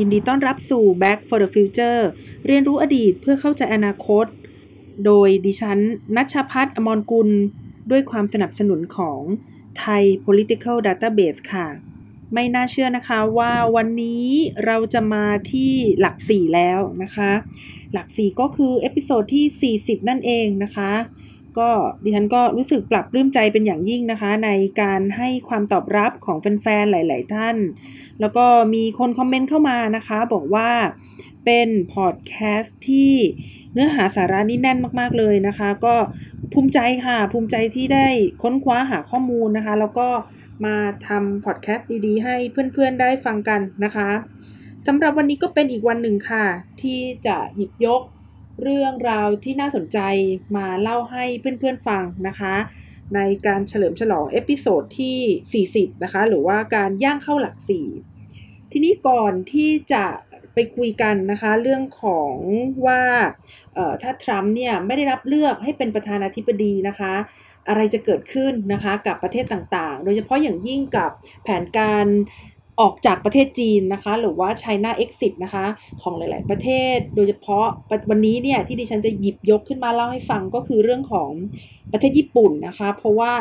ยินดีต้อนรับสู่ Back for the Future เรียนรู้อดีตเพื่อเข้าใจอนาคต โดยดิฉันณัชชาภัทร อมรกุล ด้วยความสนับสนุนของไทย Political Database ค่ะ ไม่น่าเชื่อนะคะว่าวันนี้เราจะมาที่หลักสี่แล้วนะคะ หลักสี่ก็คือ episode ที่ 40 นั่นเองนะคะก็ดิฉันก็รู้สึกปลาบปลื้มใจเป็นอย่างยิ่งนะคะ ในการให้ความตอบรับของแฟนๆ หลาย ๆ ท่าน แล้วก็มีคนคอมเมนต์เข้ามานะคะ บอกว่าเป็นพอดแคสต์ที่เนื้อหาสาระนี่แน่นมากๆเลยนะคะ ก็ภูมิใจค่ะ ภูมิใจที่ได้ค้นคว้าหาข้อมูลนะคะ แล้วก็มาทำพอดแคสต์ดีๆ ให้เพื่อนๆได้ฟังกันนะคะสำหรับวันนี้ก็เป็นอีกวันหนึ่งค่ะ ที่จะหยิบยกเรื่องราวที่น่าสนใจมาเล่าให้เพื่อนๆฟังนะคะ ในการเฉลิมฉลอง episode ที่ 40 นะคะ หรือว่าการย่างเข้าหลักสี่ทีนี้ก่อนที่จะไปคุยกันนะคะ เรื่องของว่าถ้าทรัมป์เนี่ยไม่ได้รับเลือกให้เป็นประธานาธิบดีนะคะ อะไรจะเกิดขึ้นนะคะกับประเทศต่างๆ โดยเฉพาะอย่างยิ่งกับแผนการ ออกจากประเทศจีนนะคะ หรือว่า China Exit นะคะ ของหลาย ๆ ประเทศ โดยเฉพาะวันนี้เนี่ยที่ดิฉันจะหยิบยกขึ้นมาเล่าให้ฟังก็คือเรื่องของประเทศญี่ปุ่นนะคะ เพราะว่า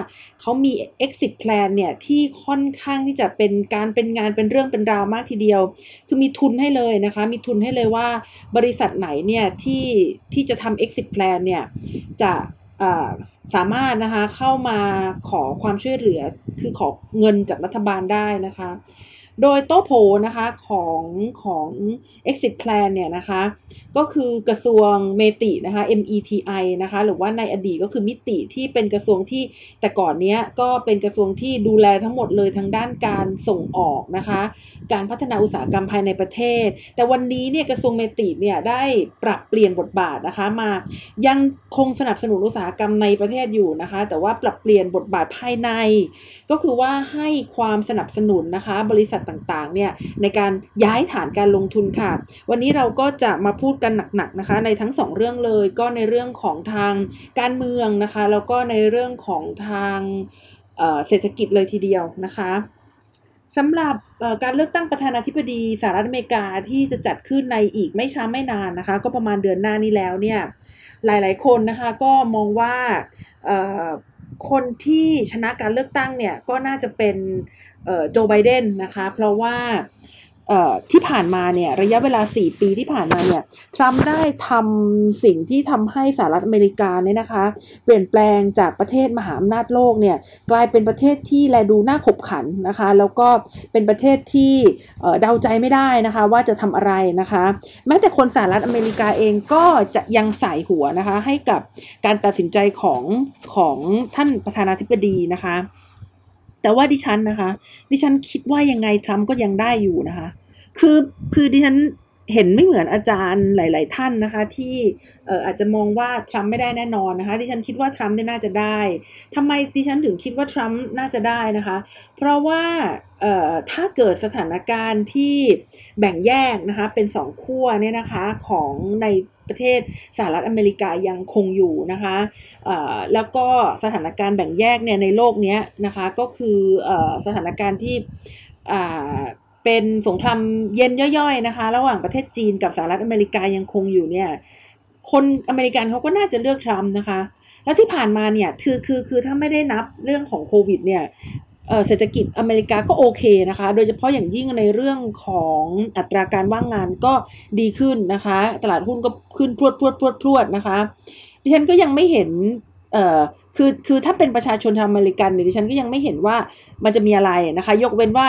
เขามี exit plan เนี่ย ที่ค่อนข้างที่จะเป็นการเป็นงานเป็นเรื่องเป็นราวมากทีเดียว คือมีทุนให้เลยนะคะ มีทุนให้เลยว่าบริษัทไหนเนี่ย ที่ที่จะทำ exit plan เนี่ย จะสามารถนะคะเข้ามาขอความช่วยเหลือคือขอเงินจากรัฐบาลได้นะคะ โดยโต๊ะโผนะคะของของ exit plan เนี่ยนะคะ ก็คือกระทรวงเมตินะคะ METI นะคะหรือว่าในอดีตก็คือมิติที่เป็นกระทรวงที่แต่ก่อนเนี้ยก็เป็นกระทรวงที่ดูแลทั้งหมดเลยทางด้านการส่งออกนะคะ การพัฒนาอุตสาหกรรมภายในประเทศ แต่วันนี้เนี่ยกระทรวงเมติเนี่ยได้ปรับเปลี่ยนบทบาทนะคะมายังคงสนับสนุนอุตสาหกรรมในประเทศอยู่นะคะ แต่ว่าปรับเปลี่ยนบทบาทภายใน ก็คือว่าให้ความสนับสนุนนะคะ บริษัทต่างๆเนี่ยในการย้ายฐานการลงทุนค่ะ วันนี้เราก็จะมาพูดกันหนักๆนะคะ ในทั้ง 2 เรื่องเลย ก็ในเรื่องของทางการเมืองนะคะ แล้วก็ในเรื่องของทางเศรษฐกิจเลยทีเดียวนะคะสำหรับการเลือกตั้งประธานาธิบดีสหรัฐอเมริกาที่จะจัดขึ้นในอีกไม่ช้าไม่นานนะคะ ก็ประมาณเดือนหน้านี้แล้วเนี่ยหลายๆ คนนะคะก็มองว่าคนที่ชนะการเลือกตั้งเนี่ยก็น่าจะเป็น โจไบเดนนะคะ เพราะว่าที่ผ่านมาเนี่ยระยะเวลา 4 ปีที่ผ่านมาเนี่ยทรัมป์ได้ทำสิ่งที่ทำให้สหรัฐอเมริกาเนี่ยนะคะ เปลี่ยนแปลงจากประเทศมหาอำนาจโลกเนี่ยกลายเป็นประเทศที่แลดูน่าขบขันนะคะ แล้วก็เป็นประเทศที่เดาใจไม่ได้นะคะ ว่าจะทำอะไรนะคะ แม้แต่คนสหรัฐอเมริกาเองก็จะยังใส่หัวนะคะ ให้กับการตัดสินใจของของท่านประธานาธิบดีนะคะ แต่ว่าดิฉันนะคะ ดิฉันคิดว่ายังไงทรัมป์ก็ยังได้อยู่นะคะ คือคือดิฉัน เห็นไม่เหมือนอาจารย์หลาย ๆ ท่านนะคะ ที่อาจจะมองว่าทรัมป์ไม่ได้แน่นอนนะคะดิฉันคิดว่าทรัมป์น่าจะได้ทำไมดิฉันถึงคิดว่าทรัมป์น่าจะได้นะคะ เพราะว่าถ้าเกิดสถานการณ์ที่แบ่งแยกนะคะเป็นสองขั้วเนี่ยนะคะของในประเทศสหรัฐอเมริกายังคงอยู่นะคะแล้วก็สถานการณ์แบ่งแยกเนี่ยในโลกนี้นะคะก็คือสถานการณ์ที่ เป็นสงครามเย็นย่อยๆนะคะ ระหว่างประเทศจีนกับสหรัฐอเมริกายังคงอยู่เนี่ยคนอเมริกันเขาก็น่าจะเลือกทรัมป์นะคะ แล้วที่ผ่านมาเนี่ยคือคือคือถ้าไม่ได้นับเรื่องของโควิดเนี่ยเศรษฐกิจอเมริกาก็โอเคนะคะ โดยเฉพาะอย่างยิ่งในเรื่องของอัตราการว่างงานก็ดีขึ้นนะคะ ตลาดหุ้นก็ขึ้นพรวดพรวดพรวดพรวดนะคะดิฉันก็ยังไม่เห็นเอ่อคือคือถ้าเป็นประชาชนทางอเมริกันเนี่ยดิฉันก็ยังไม่เห็นว่ามันจะมีอะไรนะคะ ยกเว้นว่า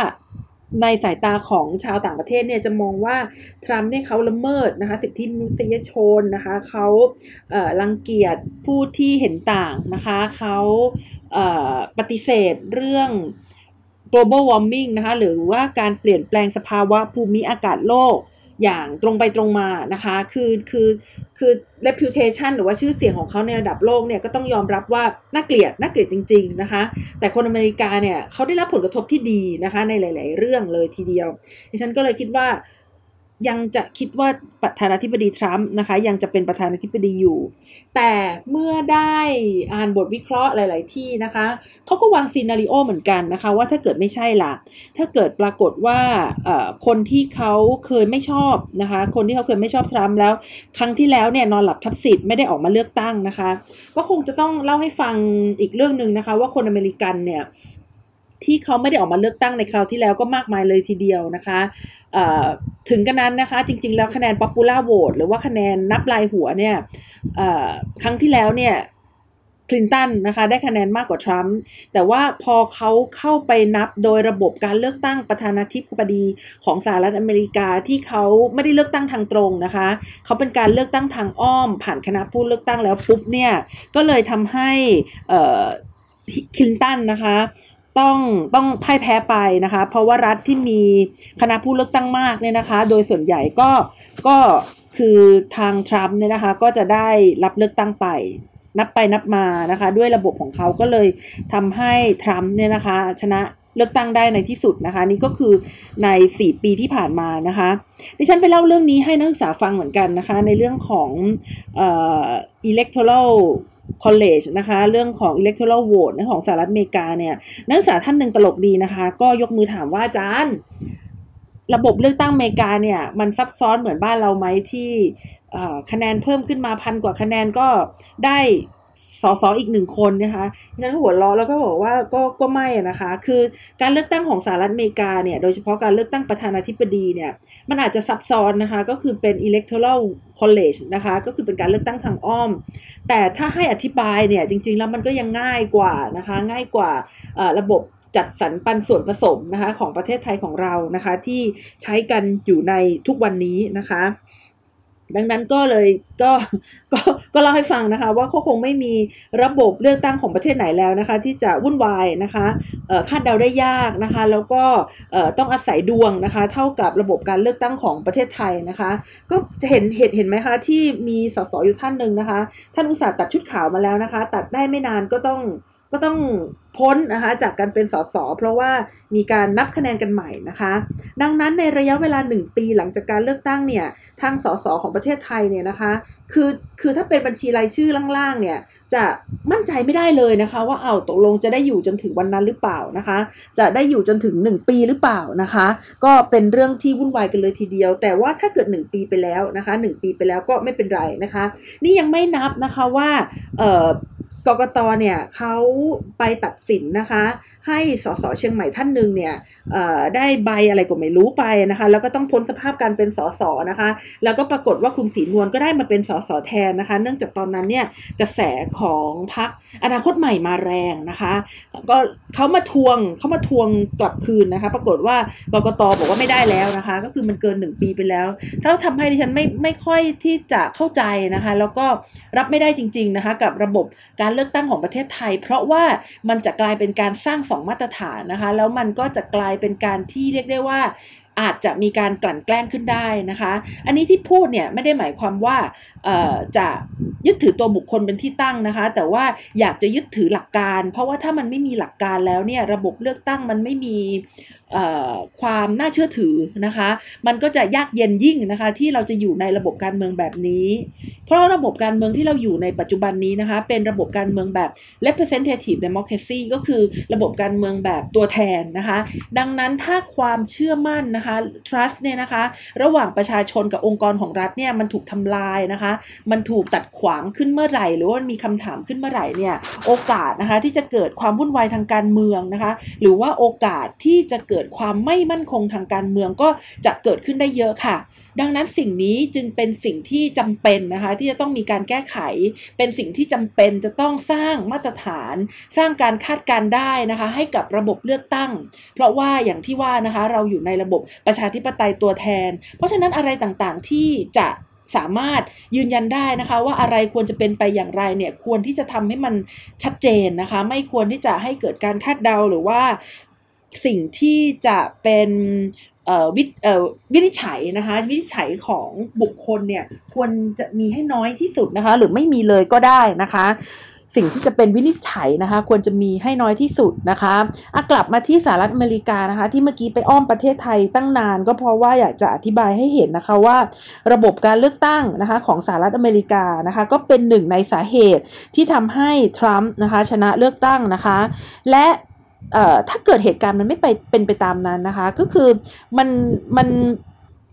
ในสายตาของชาวต่างประเทศเนี่ยจะมองว่าทรัมป์เนี่ยเขาละเมิดนะคะสิทธิมนุษยชนนะคะเขาเรังเกียจผู้ที่เห็นต่างนะคะเขาเปฏิเสธเรื่อง global warming นะคะหรือว่าการเปลี่ยนแปลงสภาวะภูมิอากาศโลก อย่างตรงไปตรงมานะคะ คือคือคือ reputation หรือว่าชื่อเสียงของเขาในระดับโลกเนี่ยก็ต้องยอมรับว่าน่าเกลียดน่าเกลียดจริง ๆนะคะ แต่คนอเมริกาเนี่ยเขาได้รับผลกระทบที่ดีนะคะในหลาย ๆ เรื่องเลยทีเดียวดิฉันก็เลยคิดว่า ยังจะคิดว่าประธานาธิบดีทรัมป์นะคะ ยังจะเป็นประธานาธิบดีอยู่ แต่เมื่อได้อ่านบทวิเคราะห์หลาย ๆ ที่นะคะเขาก็วางซีนารีโอเหมือนกันนะคะ ว่าถ้าเกิดไม่ใช่ล่ะ ถ้าเกิดปรากฏว่าคนที่เขาเคยไม่ชอบนะคะ คนที่เขาเคยไม่ชอบทรัมป์แล้ว ครั้งที่แล้วเนี่ยนอนหลับทับสิทธิ์ไม่ได้ออกมาเลือกตั้งนะคะ ก็คงจะต้องเล่าให้ฟังอีกเรื่องหนึ่งนะคะ ว่าคนอเมริกันเนี่ย ที่เขาไม่ได้ออกมาเลือกตั้งในคราวที่แล้วก็มากมายเลยทีเดียวนะคะถึงกันนั้นนะคะจริงๆ แล้วคะแนน popular vote หรือว่าคะแนนนับลายหัวเนี่ยครั้งที่แล้วเนี่ยคลินตันนะคะได้คะแนนมากกว่าทรัมป์แต่ว่าพอเขาเข้าไปนับโดยระบบการเลือกตั้งประธานาธิบดีของสหรัฐอเมริกาที่เขาไม่ได้เลือกตั้งทางตรงนะคะเขาเป็นการเลือกตั้งทางอ้อม ผ่านคณะผู้เลือกตั้งแล้วปุ๊บเนี่ยก็เลยทำให้คลินตันนะคะ ต้องต้องพ่ายแพ้ไปนะคะ เพราะว่ารัฐที่มีคณะผู้เลือกตั้งมากเนี่ยนะคะ โดยส่วนใหญ่ก็ก็คือทางทรัมป์เนี่ยนะคะก็จะได้รับเลือกตั้งไป นับไปนับมานะคะ ด้วยระบบของเขาก็เลยทำให้ทรัมป์เนี่ยนะคะ ชนะเลือกตั้งได้ในที่สุดนะคะ นี่ก็คือใน 4 ปีที่ผ่านมานะคะ ดิฉันไปเล่าเรื่องนี้ให้นักศึกษาฟังเหมือนกันนะคะ ในเรื่องของเอ่อ electoral college นะคะ เรื่องของ electoral vote นะของสหรัฐอเมริกาเนี่ย นักศึกษาท่านหนึ่งตลกดีนะคะ ก็ยกมือถามว่าอาจารย์ ระบบเลือกตั้งอเมริกาเนี่ย มันซับซ้อนเหมือนบ้านเราไหมที่คะแนนเพิ่มขึ้นมาพันกว่าคะแนนก็ได้ สสอีกหนึ่งคนนะคะฉันหัวเราะแล้วก็บอกว่าก็ก็ไม่นะคะ คือการเลือกตั้งของสหรัฐอเมริกาเนี่ยโดยเฉพาะการเลือกตั้งประธานาธิบดีเนี่ยมันอาจจะซับซ้อนนะคะก็คือเป็น electoral college นะคะก็คือเป็นการเลือกตั้งทางอ้อม แต่ถ้าให้อธิบายเนี่ยจริงๆแล้วมันก็ยังง่ายกว่านะคะง่ายกว่าระบบจัดสรรปันส่วนผสมนะคะของประเทศไทยของเรานะคะที่ใช้กันอยู่ในทุกวันนี้นะคะ ดังนั้นก็เลยก็ก็ก็เล่าให้ฟังนะคะว่าเขาคงไม่มีระบบเลือกตั้งของประเทศไหนแล้วนะคะ ที่จะวุ่นวายนะคะคาดเดาได้ยากนะคะ แล้วก็ต้องอาศัยดวงนะคะ เท่ากับระบบการเลือกตั้งของประเทศไทยนะคะ ก็จะเห็นเห็นเห็นไหมคะที่มีสสอยู่ท่านหนึ่งนะคะ ท่านอุตส่าห์ตัดชุดขาวมาแล้วนะคะ ตัดได้ไม่นานก็ต้อง ก็ต้องพ้นนะคะจากการเป็นสสเพราะว่ามีการนับคะแนนกันใหม่นะคะ ดังนั้นในระยะเวลา 1 ปีหลังจากการเลือกตั้งเนี่ยทางสสของประเทศไทยเนี่ยนะคะ คือคือถ้าเป็นบัญชีรายชื่อล่างๆเนี่ยจะมั่นใจไม่ได้เลยนะคะ ว่าเอาตกลงจะได้อยู่จนถึงวันนั้นหรือเปล่านะคะ จะได้อยู่จนถึง 1 ปีหรือเปล่านะคะ ก็เป็นเรื่องที่วุ่นวายกันเลยทีเดียว แต่ว่าถ้าเกิด 1 ปีไปแล้วนะคะ 1 ปีไปแล้วก็ไม่เป็นไรนะคะ นี่ยังไม่นับนะคะว่าเอ่อกกตเนี่ยเขาไปตัดสินนะคะ ให้สสเชียงใหม่ท่านหนึ่งเนี่ยได้ใบอะไรก็ไม่รู้ไปนะคะ แล้วก็ต้องพ้นสภาพการเป็นสสนะคะ แล้วก็ปรากฏว่าคุณศรีนวลก็ได้มาเป็นสสแทนนะคะ เนื่องจากตอนนั้นเนี่ยกระแสของพรรคอนาคตใหม่มาแรงนะคะ ก็เขามาทวงเขามาทวงกลับคืนนะคะ ปรากฏว่ากกตบอกว่าไม่ได้แล้วนะคะ ก็คือมันเกิน1ปีไปแล้วถ้าทำให้ดิฉันไม่ไม่ค่อยที่จะเข้าใจนะคะ แล้วก็รับไม่ได้จริง ๆนะคะ กับระบบการเลือกตั้งของประเทศไทย เพราะว่ามันจะกลายเป็นการสร้างสองมาตรฐานนะคะ แล้วมันก็จะกลายเป็นการที่เรียกได้ว่าอาจจะมีการกลั่นแกล้งขึ้นได้นะคะ อันนี้ที่พูดเนี่ยไม่ได้หมายความว่าจะยึดถือตัวบุคคลเป็นที่ตั้งนะคะ แต่ว่าอยากจะยึดถือหลักการ เพราะว่าถ้ามันไม่มีหลักการแล้วเนี่ยระบบเลือกตั้งมันไม่มีความน่าเชื่อถือนะคะ มันก็จะยากเย็นยิ่งนะคะ ที่เราจะอยู่ในระบบการเมืองแบบนี้ เพราะระบบการเมืองที่เราอยู่ในปัจจุบันนี้นะคะ เป็นระบบการเมืองแบบ representative democracy ก็คือระบบการเมืองแบบตัวแทนนะคะ ดังนั้นถ้าความเชื่อมั่นนะคะ trust เนี่ยนะคะ ระหว่างประชาชนกับองค์กรของรัฐเนี่ยมันถูกทำลายนะคะมันถูกตัดขวางขึ้นเมื่อไหร่ หรือว่ามีคำถามขึ้นเมื่อไหร่เนี่ยโอกาสนะคะที่จะเกิดความวุ่นวายทางการเมืองนะคะหรือว่าโอกาสที่จะเกิดความไม่มั่นคงทางการเมืองก็จะเกิดขึ้นได้เยอะค่ะดังนั้นสิ่งนี้จึงเป็นสิ่งที่จำเป็นนะคะที่จะต้องมีการแก้ไข เป็นสิ่งที่จำเป็นจะต้องสร้างมาตรฐาน สร้างการคาดการได้นะคะ ให้กับระบบเลือกตั้ง เพราะว่าอย่างที่ว่านะคะเราอยู่ในระบบประชาธิปไตยตัวแทน เพราะฉะนั้นอะไรต่างๆที่จะ สามารถยืนยันได้นะคะ ว่าอะไรควรจะเป็นไปอย่างไรเนี่ยควรที่จะทำให้มันชัดเจนนะคะ ไม่ควรที่จะให้เกิดการคาดเดาหรือว่าสิ่งที่จะเป็นวิวินิจฉัยนะคะวินิจฉัยของบุคคลเนี่ยควรจะมีให้น้อยที่สุดนะคะ หรือไม่มีเลยก็ได้นะคะ สิ่งที่จะเป็นวินิจฉัยนะคะ ควรจะมีให้น้อยที่สุดนะคะอะกลับมาที่สหรัฐอเมริกานะคะ ที่เมื่อกี้ไปอ้อมประเทศไทยตั้งนาน ก็เพราะว่าอยากจะอธิบายให้เห็นนะคะว่า ระบบการเลือกตั้งนะคะของสหรัฐอเมริกานะคะ ก็เป็นหนึ่งในสาเหตุที่ทำให้ทรัมป์นะคะชนะเลือกตั้งนะคะ และถ้าเกิดเหตุการณ์มันไม่ไปเป็นไปตามนั้นนะคะ ก็คือมันมัน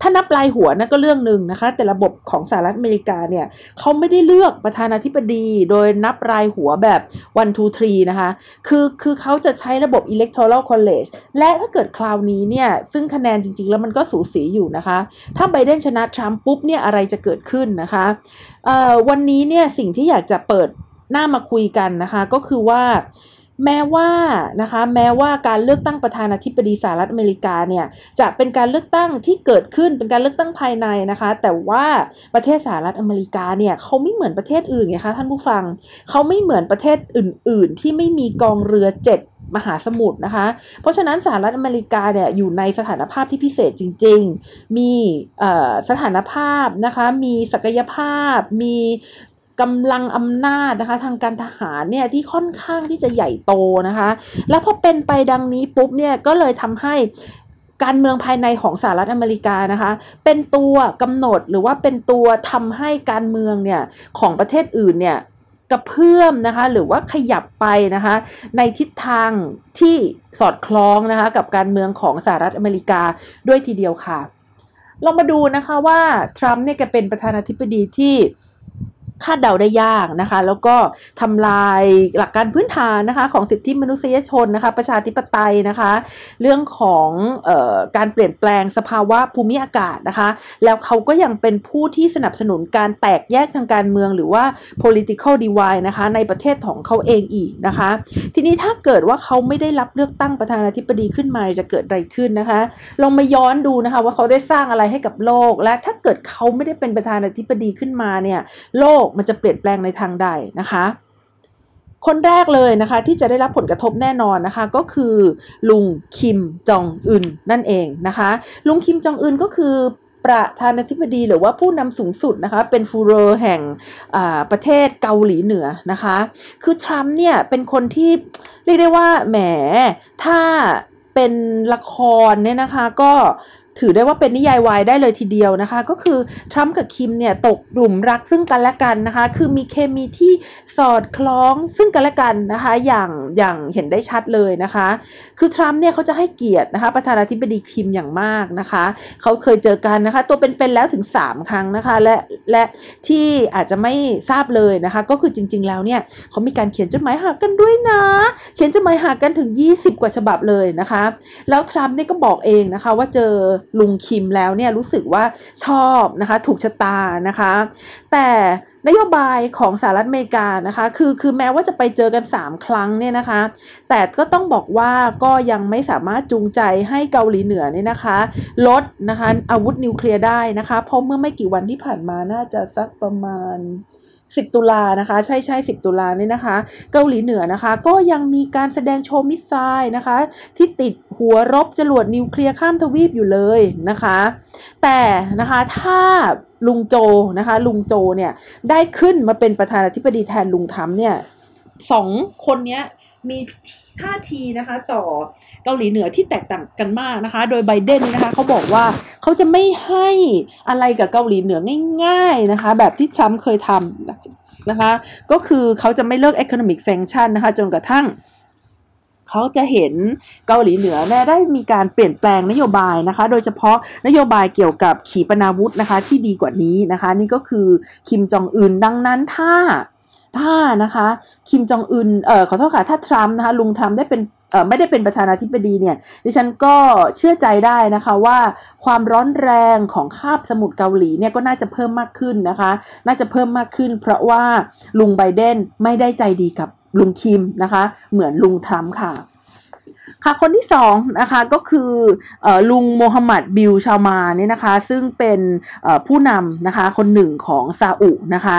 ถ้านับรายหัวนะก็เรื่องหนึ่งนะคะ แต่ระบบของสหรัฐอเมริกาเนี่ยเขาไม่ได้เลือกประธานาธิบดีโดยนับรายหัวแบบ one two three นะคะ คือคือเขาจะใช้ระบบ electoral college และถ้าเกิดคราวนี้เนี่ย ซึ่งคะแนนจริง ๆ แล้วมันก็สูสีอยู่นะคะ ถ้าไบเดนชนะทรัมป์ปุ๊บเนี่ยอะไรจะเกิดขึ้นนะคะวันนี้เนี่ยสิ่งที่อยากจะเปิดหน้ามาคุยกันนะคะ ก็คือว่า แม้ว่านะคะแม้ว่าการเลือกตั้งประธานาธิบดีสหรัฐอเมริกาเนี่ยจะเป็นการเลือกตั้งที่เกิดขึ้นเป็นการเลือกตั้งภายในนะคะ แต่ว่าประเทศสหรัฐอเมริกาเนี่ยเขาไม่เหมือนประเทศอื่นไงคะท่านผู้ฟังเขาไม่เหมือนประเทศอื่น ๆ ที่ไม่มีกองเรือเจ็ดมหาสมุทรนะคะ เพราะฉะนั้นสหรัฐอเมริกาเนี่ยอยู่ในสถานภาพที่พิเศษจริง ๆ มีสถานภาพนะคะ มีศักยภาพ มี กำลังอำนาจนะคะทางการทหารเนี่ยที่ค่อนข้างที่จะใหญ่โตนะคะ แล้วพอเป็นไปดังนี้ปุ๊บเนี่ยก็เลยทำให้การเมืองภายในของสหรัฐอเมริกานะคะ เป็นตัวกำหนดหรือว่าเป็นตัวทำให้การเมืองเนี่ยของประเทศอื่นเนี่ยกระเพื่อมนะคะหรือว่าขยับไปนะคะในทิศทางที่สอดคล้องนะคะกับการเมืองของสหรัฐอเมริกาด้วยทีเดียวค่ะเรามาดูนะคะว่าทรัมป์เนี่ยแกเป็นประธานาธิบดีที่ คาดเดาได้ยากนะคะ แล้วก็ทำลายหลักการพื้นฐานนะคะของสิทธิมนุษยชนนะคะ ประชาธิปไตยนะคะ เรื่องของออการเปลี่ยนแปลงสภาวะภูมิอากาศนะคะ แล้วเขาก็ยังเป็นผู้ที่สนับสนุนการแตกแยกทางการเมืองหรือว่า political divide นะคะในประเทศของเขาเองอีกนะคะ ทีนี้ถ้าเกิดว่าเขาไม่ได้รับเลือกตั้งประธานาธิบดีขึ้นมาจะเกิดอะไรขึ้นนะคะลองมาย้อนดูนะคะว่าเขาได้สร้างอะไรให้กับโลก และถ้าเกิดเขาไม่ได้เป็นประธานาธิบดีขึ้นมาเนี่ยโลกมันจะเปลี่ยนแปลงในทางใดนะคะ คนแรกเลยนะคะที่จะได้รับผลกระทบแน่นอนนะคะก็คือลุงคิมจองอึนนั่นเองนะคะ ลุงคิมจองอึนก็คือประธานาธิบดีหรือว่าผู้นำสูงสุดนะคะเป็นฟูเรอร์แห่งประเทศเกาหลีเหนือนะคะ คือทรัมป์เนี่ยเป็นคนที่เรียกได้ว่าแหมถ้าเป็นละครเนี่ยนะคะก็ ถือได้ว่าเป็นนิยายวายได้เลยทีเดียวนะคะ ก็คือทรัมป์กับคิมเนี่ยตกหลุมรักซึ่งกันและกันนะคะ คือมีเคมีที่สอดคล้องซึ่งกันและกันนะคะ อย่างอย่างเห็นได้ชัดเลยนะคะ คือทรัมป์เนี่ยเขาจะให้เกียรตินะคะ ประธานาธิบดีคิมอย่างมากนะคะเขาเคยเจอกันนะคะ ตัวเป็นๆแล้วถึง 3 ครั้งนะคะ และและที่อาจจะไม่ทราบเลยนะคะ ก็คือจริง ๆ แล้วเนี่ยเขามีการเขียนจดหมายหากันด้วยนะ เขียนจดหมายหากันถึง 20 กว่าฉบับเลยนะคะ แล้วทรัมป์เนี่ยก็บอกเองนะคะว่าเจอลุงคิมแล้วเนี่ยรู้สึกว่าชอบนะคะถูกชะตานะคะ แต่นโยบายของสหรัฐอเมริกานะคะคือคือแม้ว่าจะไปเจอกัน 3 ครั้งเนี่ยนะคะ แต่ก็ต้องบอกว่าก็ยังไม่สามารถจูงใจให้เกาหลีเหนือเนี่ยนะคะ ลดนะคะอาวุธนิวเคลียร์ได้นะคะ เพราะเมื่อไม่กี่วันที่ผ่านมาน่าจะสักประมาณ 10 ตุลานะคะ ใช่ใช่10 ตุลาเนี่ยนะคะ เกาหลีเหนือนะคะ ก็ยังมีการแสดงโชว์มิสไซล์นะคะ ที่ติดหัวรบจรวดนิวเคลียร์ข้ามทวีปอยู่เลยนะคะ แต่นะคะถ้าลุงโจนะคะ ลุงโจเนี่ย ได้ขึ้นมาเป็นประธานาธิบดีแทนลุงทำเนี่ยสองคนเนี้ย มีท่าทีนะคะต่อเกาหลีเหนือที่แตกต่างกันมากนะคะ โดยไบเดนนะคะเขาบอกว่าเขาจะไม่ให้อะไรกับเกาหลีเหนือง่าย ๆนะคะ แบบที่ทรัมป์เคยทำนะคะ ก็คือเขาจะไม่เลิก economic sanction นะคะ จนกระทั่งเขาจะเห็นเกาหลีเหนือได้มีการเปลี่ยนแปลงนโยบายนะคะ โดยเฉพาะนโยบายเกี่ยวกับขีปนาวุธนะคะที่ดีกว่านี้นะคะ นี่ก็คือคิมจองอึนดังนั้นถ้า ถ้านะคะคิมจองอึนเอ่อขอโทษค่ะถ้าทรัมป์นะคะลุงทรัมป์ได้เป็นเอ่อไม่ได้เป็นประธานาธิบดีเนี่ยดิฉันก็เชื่อใจได้นะคะว่าความร้อนแรงของคาบสมุทรเกาหลีเนี่ยก็น่าจะเพิ่มมากขึ้นนะคะ น่าจะเพิ่มมากขึ้น เพราะว่าลุงไบเดนไม่ได้ใจดีกับลุงคิมนะคะ เหมือนลุงทรัมป์ค่ะค่ะคนที่สองนะคะก็คืออลุงโมฮัมหมัดบิลชามาเนี่ยนะคะ ซึ่งเป็นผู้นำนะคะคนหนึ่งของซาอุนะคะ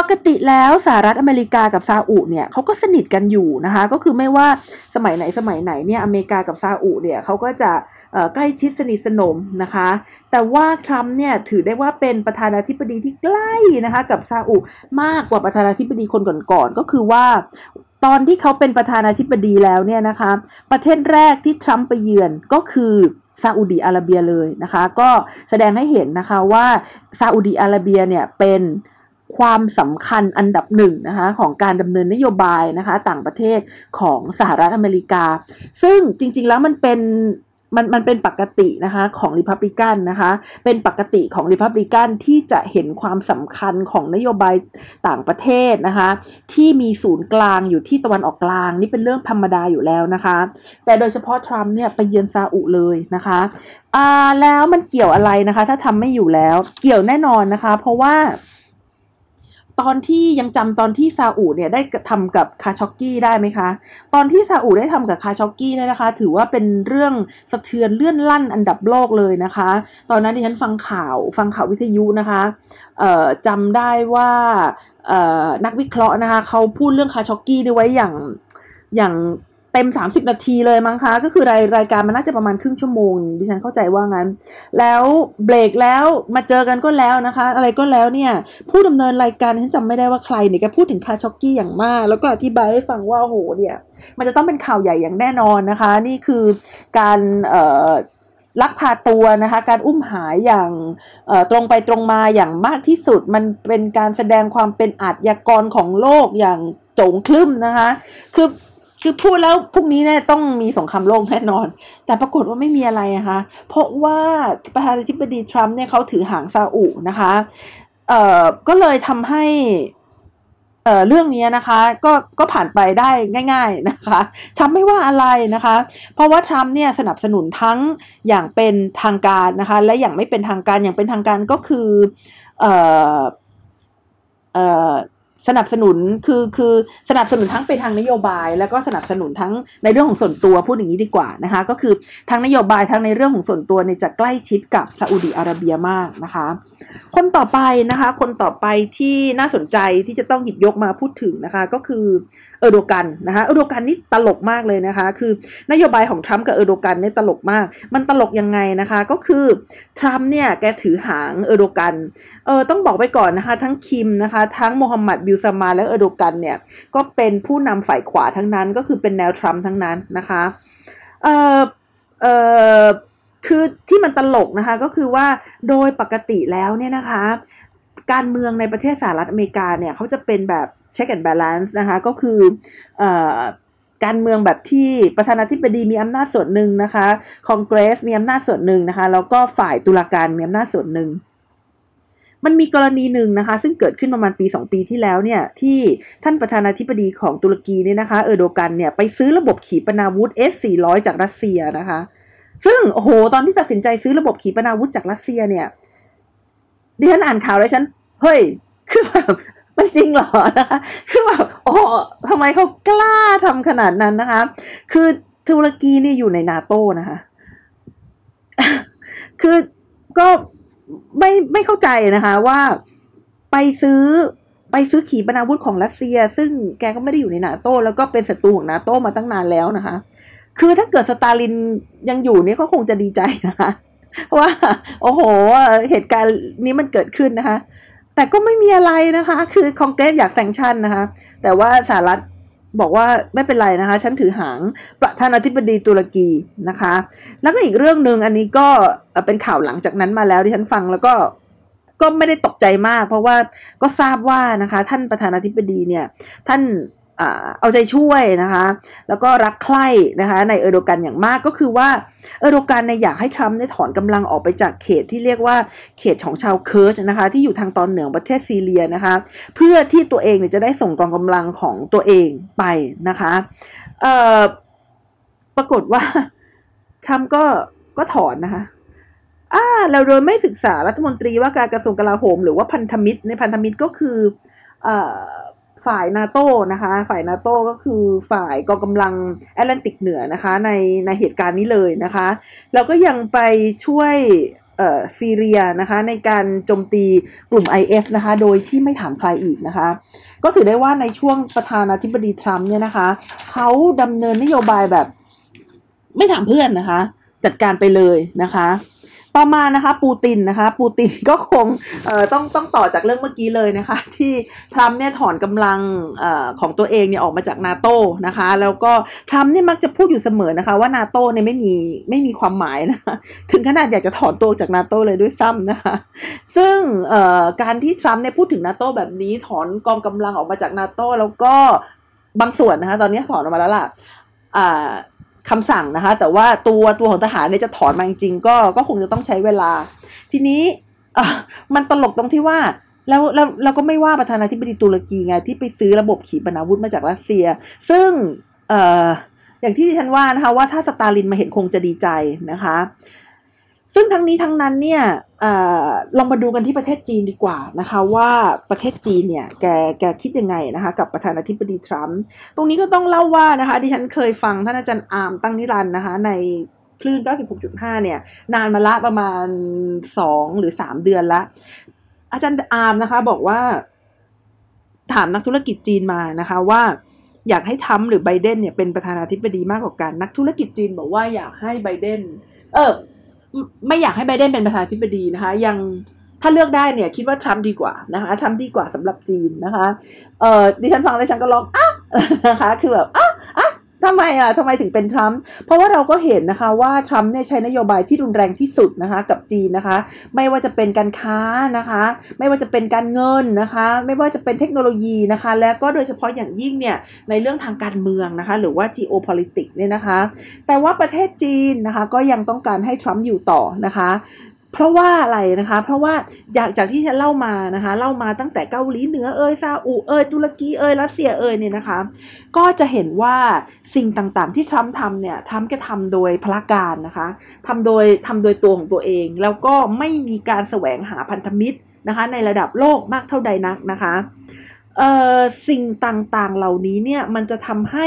ปกติแล้วสหรัฐอเมริกากับซาอุเนี่ยเขาก็สนิทกันอยู่นะคะ ก็คือไม่ว่าสมัยไหนสมัยไหนเนี่ยอเมริกากับซาอุเนี่ยเขาก็จะใกล้ชิดสนิทสนมนะคะ แต่ว่าทรัมป์เนี่ยถือได้ว่าเป็นประธานาธิบดีที่ใกล้นะคะกับซาอุมากกว่าประธานาธิบดีคนก่อนๆก็คือว่าตอนที่เขาเป็นประธานาธิบดีแล้วเนี่ยนะคะ ประเทศแรกที่ทรัมป์ไปเยือนก็คือซาอุดีอาระเบียเลยนะคะ ก็แสดงให้เห็นนะคะว่าซาอุดีอาระเบียเนี่ยเป็น ความสำคัญอันดับหนึ่งนะคะของการดำเนินนโยบายนะคะต่างประเทศของสหรัฐอเมริกา ซึ่งจริง ๆ แล้วมันเป็นมันมันเป็นปกตินะคะของริพับลิกันนะคะเป็นปกติของริพับลิกันที่จะเห็นความสำคัญของนโยบายต่างประเทศนะคะที่มีศูนย์กลางอยู่ที่ตะวันออกกลางนี่เป็นเรื่องธรรมดาอยู่แล้วนะคะ แต่โดยเฉพาะทรัมป์เนี่ยไปเยือนซาอุเลยนะคะอ่าแล้วมันเกี่ยวอะไรนะคะถ้าทำไม่อยู่แล้วเกี่ยวแน่นอนนะคะ เพราะว่า ตอนที่ยังจำตอนที่ซาอุเนี่ยได้ทำกับคาช็อกกี้ได้ไหมคะ ตอนที่ซาอุได้ทำกับคาช็อกกี้เนี่ยนะคะ ถือว่าเป็นเรื่องสะเทือนเลื่อนลั่นอันดับโลกเลยนะคะ ตอนนั้นที่ฉันฟังข่าวฟังข่าววิทยุนะคะจำได้ว่านักวิเคราะห์นะคะเขาพูดเรื่องคาช็อกกี้ไว้อย่างอย่าง เต็ม 30 นาทีเลยมั้งคะ ก็คือรายรายการมันน่าจะประมาณครึ่งชั่วโมง ดิฉันเข้าใจว่างั้น แล้วเบรกแล้วมาเจอกันก็แล้วนะคะ อะไรก็แล้วเนี่ย ผู้ดำเนินรายการฉันจำไม่ได้ว่าใครเนี่ยแกพูดถึงคาช็อกกี้อย่างมาก แล้วก็อธิบายให้ฟังว่าโหเนี่ย มันจะต้องเป็นข่าวใหญ่อย่างแน่นอนนะคะ นี่คือการเอ่อลักพาตัวนะคะการอุ้มหายอย่างตรงไปตรงมาอย่างมากที่สุด มันเป็นการแสดงความเป็นอาชญากรของโลกอย่างโจงคลึ้มนะคะ คือ คือพูดแล้วพรุ่งนี้เนี่ยต้องมีสงครามโลกแน่นอน แต่ปรากฏว่าไม่มีอะไรนะคะเพราะว่าประธานาธิบดีทรัมป์เนี่ยเขาถือหางซาอุนะคะเอ่อก็เลยทำให้เอ่อเรื่องนี้นะคะก็ก็ผ่านไปได้ง่าย ๆนะคะทำไม่ว่าอะไรนะคะ เพราะว่าทรัมป์เนี่ยสนับสนุนทั้งอย่างเป็นทางการนะคะและอย่างไม่เป็นทางการอย่างเป็นทางการก็คือเอ่อเอ่อ สนับสนุนคือคือสนับสนุนทั้งไปทางนโยบาย แล้วก็สนับสนุนทั้งในเรื่องของส่วนตัวพูดอย่างนี้ดีกว่านะคะก็คือทั้งนโยบายทั้งในเรื่องของส่วนตัวเนี่ยจะใกล้ชิดกับซาอุดีอาระเบียมากนะคะ คนต่อไปนะคะ คนต่อไปที่น่าสนใจที่จะต้องหยิบยกมาพูดถึงนะคะ ก็คือเออโดกันนะคะเออโดกันนี่ตลกมากเลยนะคะ คือนโยบายของทรัมป์กับเออโดกันเนี่ยตลกมาก มันตลกยังไงนะคะ ก็คือทรัมป์เนี่ยแกถือหางเออโดกันเออต้องบอกไปก่อนนะคะ ทั้งคิมนะคะ ทั้งโมฮัมหมัดบิน ซัลมานและเออโดกันเนี่ยก็เป็นผู้นำฝ่ายขวาทั้งนั้น ก็คือเป็นแนวทรัมป์ทั้งนั้นนะคะเออเออคือที่มันตลกนะคะก็คือว่าโดยปกติแล้วเนี่ยนะคะ การเมืองในประเทศสหรัฐอเมริกาเนี่ยเขาจะเป็นแบบ check and balance นะคะก็คืออการเมืองแบบที่ประธานาธิบดีมีอำนาจส่วนหนึ่งนะคะคอนเกรสมีอำนาจส่วนหนึ่งนะคะแล้วก็ฝ่ายตุลาการมีอำนาจส่วนหนึ่งมันมีกรณีหนึ่งนะคะ ซึ่งเกิดขึ้นประมาณปี 2 ปีที่แล้วเนี่ย ที่ท่านประธานาธิบดีของตุรกีเนี่ยนะคะ เออโดกันเนี่ย ไปซื้อระบบขีปนาวุธ S400 จากรัสเซียนะคะ ซึ่ง โอ้โห ตอนที่ตัดสินใจซื้อระบบขีปนาวุธจากรัสเซียเนี่ย ดิฉันอ่านข่าวแล้วฉัน เฮ้ย คือแบบมันจริงเหรอนะคะ คือแบบโอ้ทำไมเขากล้าทำขนาดนั้นนะคะ คือตุรกีนี่อยู่ในนาโต้นะคะ คือก็ไม่ไม่เข้าใจนะคะว่าไปซื้อไปซื้อขีปนาวุธของรัสเซีย ซึ่งแกก็ไม่ได้อยู่ในนาโต้แล้วก็เป็นศัตรูของนาโต้มาตั้งนานแล้วนะคะ คือถ้าเกิดสตาลินยังอยู่นี่เขาคงจะดีใจนะคะ ว่า โอ้โห เหตุการณ์นี้มันเกิดขึ้นนะคะ แต่ก็ไม่มีอะไรนะคะ คือคอนเกรสอยากแซงชั่นนะคะ แต่ว่าสหรัฐบอกว่าไม่เป็นไรนะคะ ฉันถือหางประธานาธิบดีตุรกีนะคะ แล้วก็อีกเรื่องหนึ่งอันนี้ก็เป็นข่าวหลังจากนั้นมาแล้วที่ฉันฟังแล้วก็ก็ไม่ได้ตกใจมาก เพราะว่าก็ทราบว่านะคะ ท่านประธานาธิบดีเนี่ย ท่าน เอาใจช่วยนะคะ แล้วก็รักใคร่นะคะในเออโดกันอย่างมากก็คือว่าเออโดกันเนี่ยอยากให้ทรัมป์ได้ถอนกำลังออกไปจากเขตที่เรียกว่าเขตของชาวเคิร์ชนะคะที่อยู่ทางตอนเหนือประเทศซีเรียนะคะ เพื่อที่ตัวเองเนี่ยจะได้ส่งกองกำลังของตัวเองไปนะคะเอ่อปรากฏว่าทรัมป์ก็ก็ถอนนะคะอ่าเราโดยไม่ศึกษารัฐมนตรีว่าการกระทรวงกลาโหม หรือว่าพันธมิตรในพันธมิตรก็คือเอ่อ ฝ่ายนาโต้นะคะ ฝ่ายนาโต้ก็คือฝ่ายกองกำลังแอตแลนติกเหนือนะคะในในเหตุการณ์นี้เลยนะคะ แล้วก็ยังไปช่วยเอ่อซีเรียนะคะในการโจมตีกลุ่ม IS นะคะโดยที่ไม่ถามใครอีกนะคะ ก็ถือได้ว่าในช่วงประธานาธิบดีทรัมป์เนี่ยนะคะเขาดำเนินนโยบายแบบไม่ถามเพื่อนนะคะ จัดการไปเลยนะคะ ต่อมานะคะปูตินนะคะปูตินก็คงเอ่อต้องต้องต่อจากเรื่องเมื่อกี้เลยนะคะ ที่ทรัมป์เนี่ยถอนกำลังเอ่อของตัวเองเนี่ยออกมาจากนาโตนะคะ แล้วก็ทรัมป์เนี่ยมักจะพูดอยู่เสมอนะคะ ว่านาโตเนี่ยไม่มีไม่มีความหมายนะคะถึงขนาดอยากจะถอนตัวจากนาโตเลยด้วยซ้ำนะคะ ซึ่งเอ่อการที่ทรัมป์เนี่ยพูดถึงนาโตแบบนี้ถอนกองกำลังออกมาจากนาโตแล้วก็บางส่วนนะคะ ตอนนี้ถอนออกมาแล้วล่ะ คำคำสั่งนะคะ แต่ว่าตัวตัวของทหารเนี่ยจะถอนมาจริงๆก็ก็คงจะต้องใช้เวลา ทีนี้มันตลกตรงที่ว่าแล้วแล้วเราก็ไม่ว่าประธานาธิบดีตุรกีไงที่ไปซื้อระบบขีปนาวุธมาจากรัสเซีย ซึ่งเอ่ออย่างที่ฉันว่านะคะว่าถ้าสตาลินมาเห็นคงจะดีใจนะคะ ซึ่งทั้งนี้ทั้งนั้นเนี่ยลองมาดูกันที่ประเทศจีนดีกว่านะคะว่าประเทศจีนเนี่ยแกแกคิดยังไงนะคะกับประธานาธิบดีทรัมป์ตรงนี้ก็ต้องเล่าว่านะคะดิฉันเคยฟังท่านอาจารย์อาร์มตั้งนิรันด์นะคะในคลื่น 96.5 เนี่ย นานมาละประมาณ 2 หรือ 3 เดือนละ อาจารย์อาร์มนะคะบอกว่า ถามนักธุรกิจจีนมานะคะว่าอยากให้ทัมหรือไบเดนเนี่ยเป็นประธานาธิบดีมากกว่ากัน นักธุรกิจจีนบอกว่าอยากให้ไบเดน เออ ไม่อยากให้ไบเดนเป็นประธานาธิบดีนะคะ ยังถ้าเลือกได้เนี่ยคิดว่าทรัมป์ดีกว่านะคะทรัมป์ดีกว่าสำหรับจีนนะคะเออดิฉันฟังแล้วฉันก็ร้องอะนะคะคือแบบอะอะ ทำไมอะทำไมถึงเป็นทรัมป์เพราะว่าเราก็เห็นนะคะว่าทรัมป์เนี่ยใช้นโยบายที่รุนแรงที่สุดนะคะกับจีนนะคะ ไม่ว่าจะเป็นการค้านะคะ ไม่ว่าจะเป็นการเงินนะคะ ไม่ว่าจะเป็นเทคโนโลยีนะคะ และก็โดยเฉพาะอย่างยิ่งเนี่ยในเรื่องทางการเมืองนะคะ หรือว่า geopolitics เนี่ยนะคะ แต่ว่าประเทศจีนนะคะก็ยังต้องการให้ทรัมป์อยู่ต่อนะคะ เพราะว่าอะไรนะคะ เพราะว่าจากจากที่ฉันเล่ามานะคะ เล่ามาตั้งแต่เกาหลีเหนือเอยซาอุเอยตุรกีเอยรัสเซียเอยเนี่ยนะคะ ก็จะเห็นว่าสิ่งต่างๆที่ทรัมป์ทำเนี่ยทรัมป์ก็ทำโดยพละการนะคะทำโดยทำโดยตัวของตัวเอง แล้วก็ไม่มีการแสวงหาพันธมิตรนะคะ ในระดับโลกมากเท่าใดนักนะคะเอ่อสิ่งต่างๆเหล่านี้เนี่ยมันจะทำให้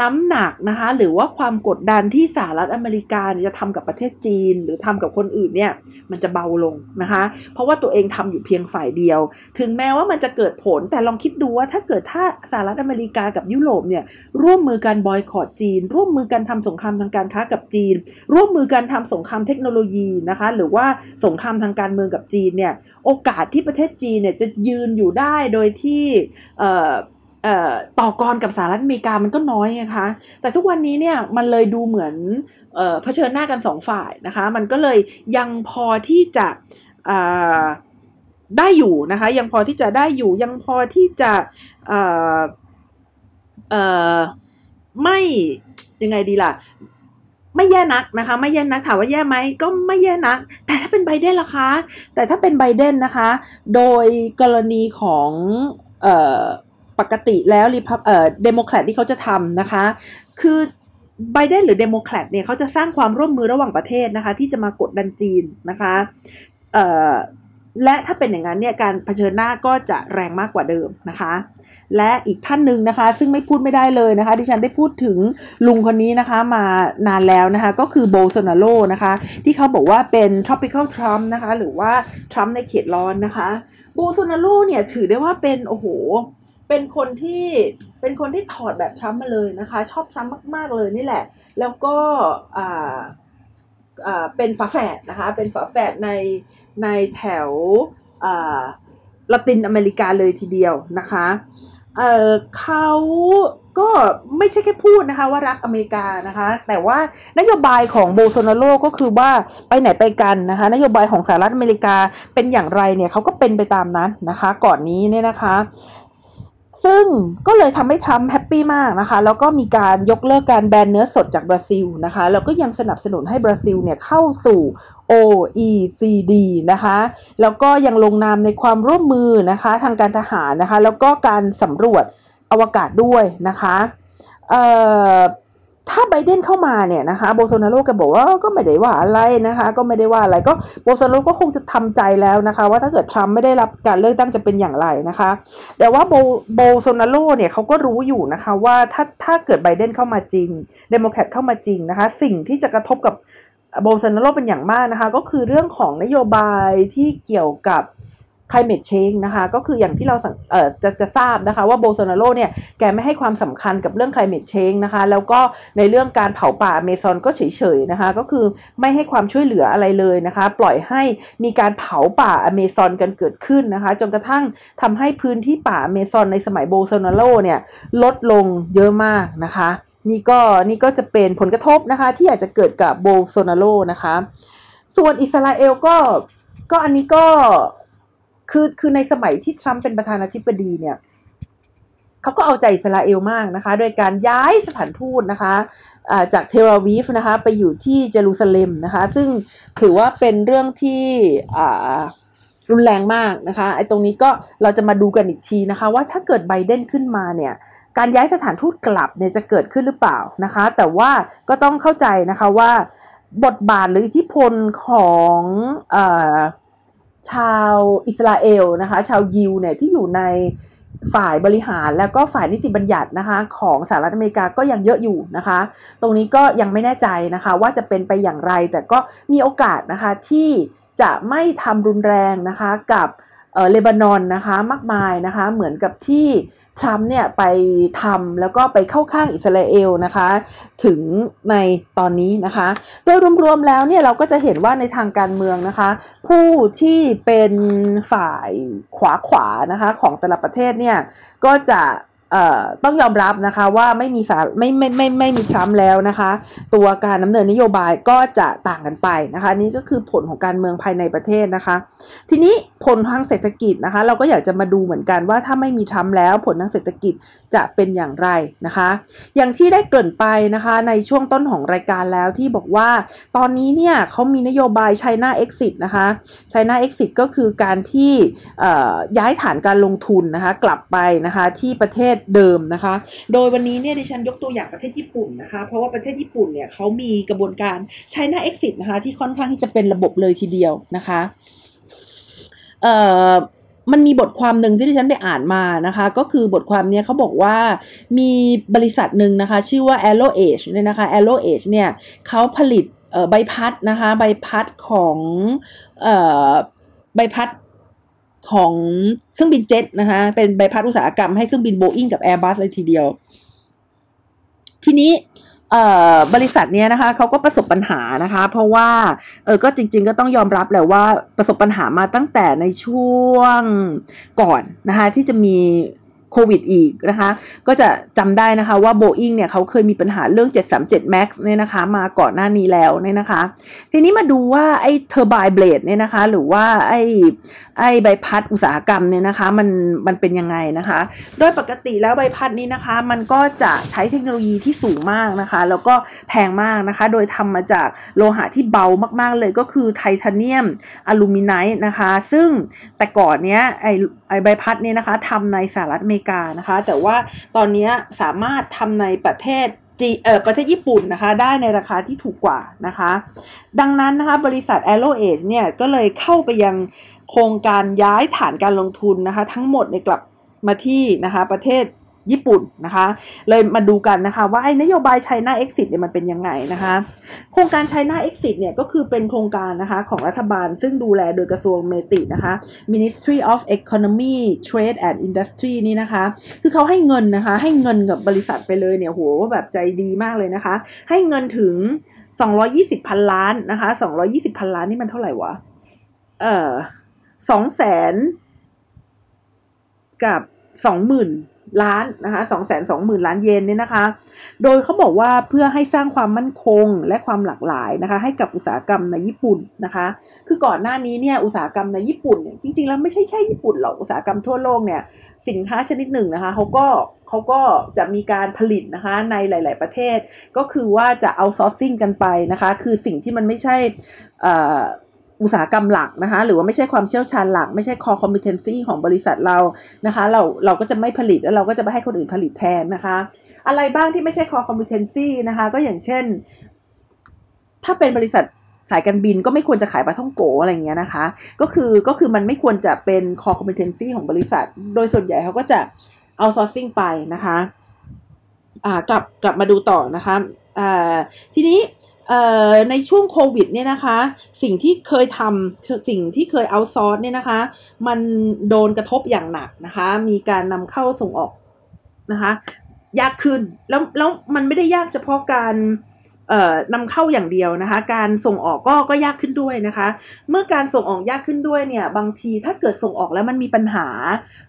น้ำหนักนะคะหรือว่าความกดดันที่สหรัฐอเมริกาจะทำกับประเทศจีน หรือทำกับคนอื่นเนี่ยมันจะเบาลงนะคะ เพราะว่าตัวเองทำอยู่เพียงฝ่ายเดียว ถึงแม้ว่ามันจะเกิดผลแต่ลองคิดดูว่าถ้าเกิดถ้าสหรัฐอเมริกากับยุโรปเนี่ยร่วมมือกันบอยคอรดจีน ร่วมมือกันทำสงครามทางการค้ากับจีน ร่วมมือกันทำสงครามเทคโนโลยีนะคะหรือว่าสงครามทางการเมืองกับจีนเนี่ยโอกาสที่ประเทศจีนเนี่ยจะยืนอยู่ได้โดยที่ ต่อกรกับสหรัฐอเมริกามันก็น้อยนะคะ แต่ทุกวันนี้เนี่ยมันเลยดูเหมือนเผชิญหน้ากันสองฝ่ายนะคะ มันก็เลยยังพอที่จะได้อยู่นะคะ ยังพอที่จะได้อยู่ ยังพอที่จะไม่ยังไงดีล่ะ ไม่แย่นักนะคะ ไม่แย่นักถามว่าแย่ไหมก็ไม่แย่นัก แต่ถ้าเป็นไบเดนล่ะคะ แต่ถ้าเป็นไบเดนนะคะ โดยกรณีของ ปกติแล้วรีพับเอ่อเดโมแครตที่เขาจะทำนะคะ คือไบเดนหรือเดโมแครตเนี่ยเขาจะสร้างความร่วมมือระหว่างประเทศนะคะ ที่จะมากดดันจีนนะคะเอ่อและถ้าเป็นอย่างนั้นเนี่ยการเผชิญหน้าก็จะแรงมากกว่าเดิมนะคะ และอีกท่านหนึ่งนะคะ ซึ่งไม่พูดไม่ได้เลยนะคะ ดิฉันได้พูดถึงลุงคนนี้นะคะมานานแล้วนะคะ ก็คือโบโซนาโลนะคะ ที่เขาบอกว่าเป็น tropical Trump นะคะ หรือว่า ทรัมป์ในเขตร้อนนะคะ โบโซนาโลเนี่ยถือได้ว่าเป็น โอ้โห เป็นคนที่เป็นคนที่ถอดแบบทรัมป์มาเลยนะคะ ชอบทรัมป์มาก ๆ เลยนี่แหละ แล้วก็อ่าอ่าเป็นฝาแฝดนะคะ เป็นฝาแฝดในในแถวอ่าละตินอเมริกาเลยทีเดียวนะคะเเขาก็ไม่ใช่แค่พูดนะคะว่ารักอเมริกานะคะ แต่ว่านโยบายของโบโซนาโลก็คือว่าไปไหนไปกันนะคะ นโยบายของสหรัฐอเมริกาเป็นอย่างไรเนี่ยเขาก็เป็นไปตามนั้นนะคะ ก่อนนี้เนี่ยนะคะ ซึ่งก็เลยทำให้ทรัมป์แฮปปี้มากนะคะ แล้วก็มีการยกเลิกการแบนเนื้อสดจากบราซิลนะคะ แล้วก็ยังสนับสนุนให้บราซิลเนี่ยเข้าสู่ OECD นะคะ แล้วก็ยังลงนามในความร่วมมือนะคะ ทางการทหารนะคะ แล้วก็การสำรวจอวกาศด้วยนะคะ ถ้าไบเดนเข้ามาเนี่ยนะคะโบโซนาโรก็บอกว่าก็ไม่ได้ว่าอะไรนะคะ ก็ไม่ได้ว่าอะไรก็โบโซนาโรก็คงจะทำใจแล้วนะคะ ว่าถ้าเกิดทรัมป์ไม่ได้รับการเลือกตั้งจะเป็นอย่างไรนะคะ แต่ว่าโบโบโซนาโรเนี่ยเขาก็รู้อยู่นะคะว่าถ้าถ้าเกิดไบเดนเข้ามาจริงเดโมแครตเข้ามาจริงนะคะ สิ่งที่จะกระทบกับโบลซนาโรเป็นอย่างมากนะคะ ก็คือเรื่องของนโยบายที่เกี่ยวกับ climate change นะคะก็คืออย่างที่เราเอ่อจะจะทราบนะคะว่าโบโซนาโรเนี่ยแกไม่ให้ความสำคัญกับเรื่อง climate change นะคะแล้วก็ในเรื่องการเผาป่าอเมซอนก็เฉยๆนะคะก็คือไม่ให้ความช่วยเหลืออะไรเลยนะคะ ปล่อยให้มีการเผาป่าอเมซอนกันเกิดขึ้นนะคะจนกระทั่งทำให้พื้นที่ป่าอเมซอนในสมัยโบโซนาโรเนี่ยลดลงเยอะมากนะคะ นี่ก็นี่ก็จะเป็นผลกระทบนะคะที่อาจจะเกิดกับโบโซนาโรนะคะ ส่วนอิสราเอลก็ก็อันนี้ก็ คือคือในสมัยที่ทรัมป์เป็นประธานาธิบดีเนี่ยเขาก็เอาใจอิสราเอลมากนะคะ โดยการย้ายสถานทูตนะคะะจากเทลอาวีฟนะคะ ไปอยู่ที่เยรูซาเล็มนะคะ ซึ่งถือว่าเป็นเรื่องที่รุนแรงมากนะคะไอ้ตรงนี้ก็เราจะมาดูกันอีกทีนะคะ ว่าถ้าเกิดไบเดนขึ้นมาเนี่ยการย้ายสถานทูตกลับเนี่ยจะเกิดขึ้นหรือเปล่านะคะ แต่ว่าก็ต้องเข้าใจนะคะว่าบทบาทหรืออิทธิพลของอ ชาวอิสราเอลนะคะ ชาวยิวเนี่ยที่อยู่ในฝ่ายบริหารแล้วก็ฝ่ายนิติบัญญัตินะคะ ของสหรัฐอเมริกาก็ยังเยอะอยู่นะคะ ตรงนี้ก็ยังไม่แน่ใจนะคะ ว่าจะเป็นไปอย่างไรแต่ก็มีโอกาสนะคะที่จะไม่ทำรุนแรงนะคะกับ เลบานอนนะคะมากมายนะคะ เหมือนกับที่ทรัมป์เนี่ยไปทำแล้วก็ไปเข้าข้างอิสราเอลนะคะ ถึงในตอนนี้นะคะ โดยรวมๆแล้วเนี่ยเราก็จะเห็นว่าในทางการเมืองนะคะ ผู้ที่เป็นฝ่ายขวาขวานะคะของแต่ละประเทศเนี่ยก็จะ ต้องยอมรับนะคะว่าไม่มีสารไม่ไม่ไม่ไม่มีทรัมป์แล้วนะคะ ตัวการดำเนินนโยบายก็จะต่างกันไปนะคะนี่ก็คือผลของการเมืองภายในประเทศนะคะ ทีนี้ผลทางเศรษฐกิจนะคะ เราก็อยากจะมาดูเหมือนกันว่าถ้าไม่มีทรัมป์แล้วผลทางเศรษฐกิจจะเป็นอย่างไรนะคะ อย่างที่ได้เกริ่นไปนะคะในช่วงต้นของรายการแล้วที่บอกว่า ตอนนี้เนี่ยเขามีนโยบาย China Exit นะคะ China Exit ก็คือการที่ย้ายฐานการลงทุนนะคะกลับไปนะคะที่ประเทศเดิมนะคะ โดยวันนี้เนี่ยดิฉันยกตัวอย่างประเทศญี่ปุ่นนะคะ เพราะว่าประเทศญี่ปุ่นเนี่ยเขามีกระบวนการใช้หน้า exit นะคะที่ค่อนข้างที่จะเป็นระบบเลยทีเดียวนะคะเอ่อมันมีบทความหนึ่งที่ดิฉันไปอ่านมานะคะ ก็คือบทความนี้เขาบอกว่ามีบริษัทหนึ่งนะคะ ชื่อว่า Arrow Age เนี่ยนะคะ Arrow Age เนี่ยเขาผลิตใบพัดนะคะ ใบพัดของใบพัด ของเครื่องบินเจ็ตนะคะ เป็นใบพัดอุตสาหกรรมให้เครื่องบินโบอิงกับ Airbus เลยทีเดียว ทีนี้บริษัทนี้นะคะเขาก็ประสบปัญหานะคะ เพราะว่าเออก็จริง ๆ ก็ต้องยอมรับแหละว่าประสบปัญหามาตั้งแต่ในช่วงก่อนนะคะที่จะมี โควิดอีกนะคะ ก็จะจำได้นะคะว่า Boeing เนี่ยเขาเคยมีปัญหาเรื่อง 737 MAX เนี่ยนะคะ มาก่อนหน้านี้แล้วเนี่ยนะคะ ทีนี้มาดูว่าไอ้เทอร์ไบเบลดเนี่ยนะคะ หรือว่าไอ้ไอ้ใบพัดอุตสาหกรรมเนี่ยนะคะ มันมันเป็นยังไงนะคะ โดยปกติแล้วใบพัดนี้นะคะ มันก็จะใช้เทคโนโลยีที่สูงมากนะคะ แล้วก็แพงมากนะคะ โดยทำมาจากโลหะที่เบามากๆเลยก็คือไทเทเนียมอลูมิไนต์นะคะ ซึ่งแต่ก่อนเนี้ยไอ้ไอ้ใบพัดเนี้นะคะทำในสหรัฐอเมริกานะคะ แต่ว่าตอนนี้สามารถทำในประเทศจีเอ่อประเทศญี่ปุ่นนะคะ ได้ในราคาที่ถูกกว่านะคะ ดังนั้นนะคะบริษัท a อ r o Age เนี่ยก็เลยเข้าไปยังโครงการย้ายฐานการลงทุนนะคะ ทั้งหมดในกลับมาที่นะคะประเทศ ญี่ปุ่นนะคะ เลยมาดูกันนะคะว่าไอ้นโยบาย China Exit เนี่ยมันเป็นยังไงนะคะ โครงการ China Exit เนี่ยก็คือเป็นโครงการนะคะของรัฐบาลซึ่งดูแลโดยกระทรวงเมตินะคะ Ministry of Economy Trade and Industry นี่นะคะ คือเขาให้เงินนะคะ ให้เงินกับบริษัทไปเลยเนี่ยโหแบบใจดีมากเลยนะคะ ให้เงินถึง 220 พันล้านนะคะ 220 พันล้านนี่มันเท่าไหร่วะ เออสองแสนกับสองหมื่น ล้านนะคะสองแสนสองหมื่นล้านเยนเนี่ยนะคะ โดยเขาบอกว่าเพื่อให้สร้างความมั่นคงและความหลากหลายนะคะ ให้กับอุตสาหกรรมในญี่ปุ่นนะคะ คือก่อนหน้านี้เนี่ยอุตสาหกรรมในญี่ปุ่นเนี่ยจริงๆแล้วไม่ใช่แค่ญี่ปุ่นหรอกอุตสาหกรรมทั่วโลกเนี่ยสินค้าชนิดหนึ่งนะคะเขาก็เขาก็จะมีการผลิตนะคะในหลาย ๆ ประเทศ ก็คือว่าจะเอาซอร์ซิ่งกันไปนะคะ คือสิ่งที่มันไม่ใช่อุ อุตสาหกรรมหลักนะคะ หรือว่าไม่ใช่ความเชี่ยวชาญหลัก ไม่ใช่ core competency ของบริษัทเรานะคะ เราเราก็จะไม่ผลิตแล้วเราก็จะไปให้คนอื่นผลิตแทนนะคะ อะไรบ้างที่ไม่ใช่ core competency นะคะ ก็อย่างเช่น ถ้าเป็นบริษัทสายการบินก็ไม่ควรจะขายปลาท่องโกอะไรเงี้ยนะคะ ก็คือก็คือมันไม่ควรจะเป็น core competency ของบริษัท โดยส่วนใหญ่เขาก็จะเอา sourcing ไปนะคะ อ่ากลับกลับมาดูต่อนะคะอ่าทีนี้ ในช่วงโควิดเนี่ยนะคะ สิ่งที่เคยทำสิ่งที่เคยเอาซอร์สเนี่ยนะคะ มันโดนกระทบอย่างหนักนะคะ มีการนำเข้าส่งออกนะคะ ยากขึ้นแล้วแล้วมันไม่ได้ยากเฉพาะการเอ่อนำเข้าอย่างเดียวนะคะ การส่งออกก็ก็ยากขึ้นด้วยนะคะ เมื่อการส่งออกยากขึ้นด้วยเนี่ย บางทีถ้าเกิดส่งออกแล้วมันมีปัญหา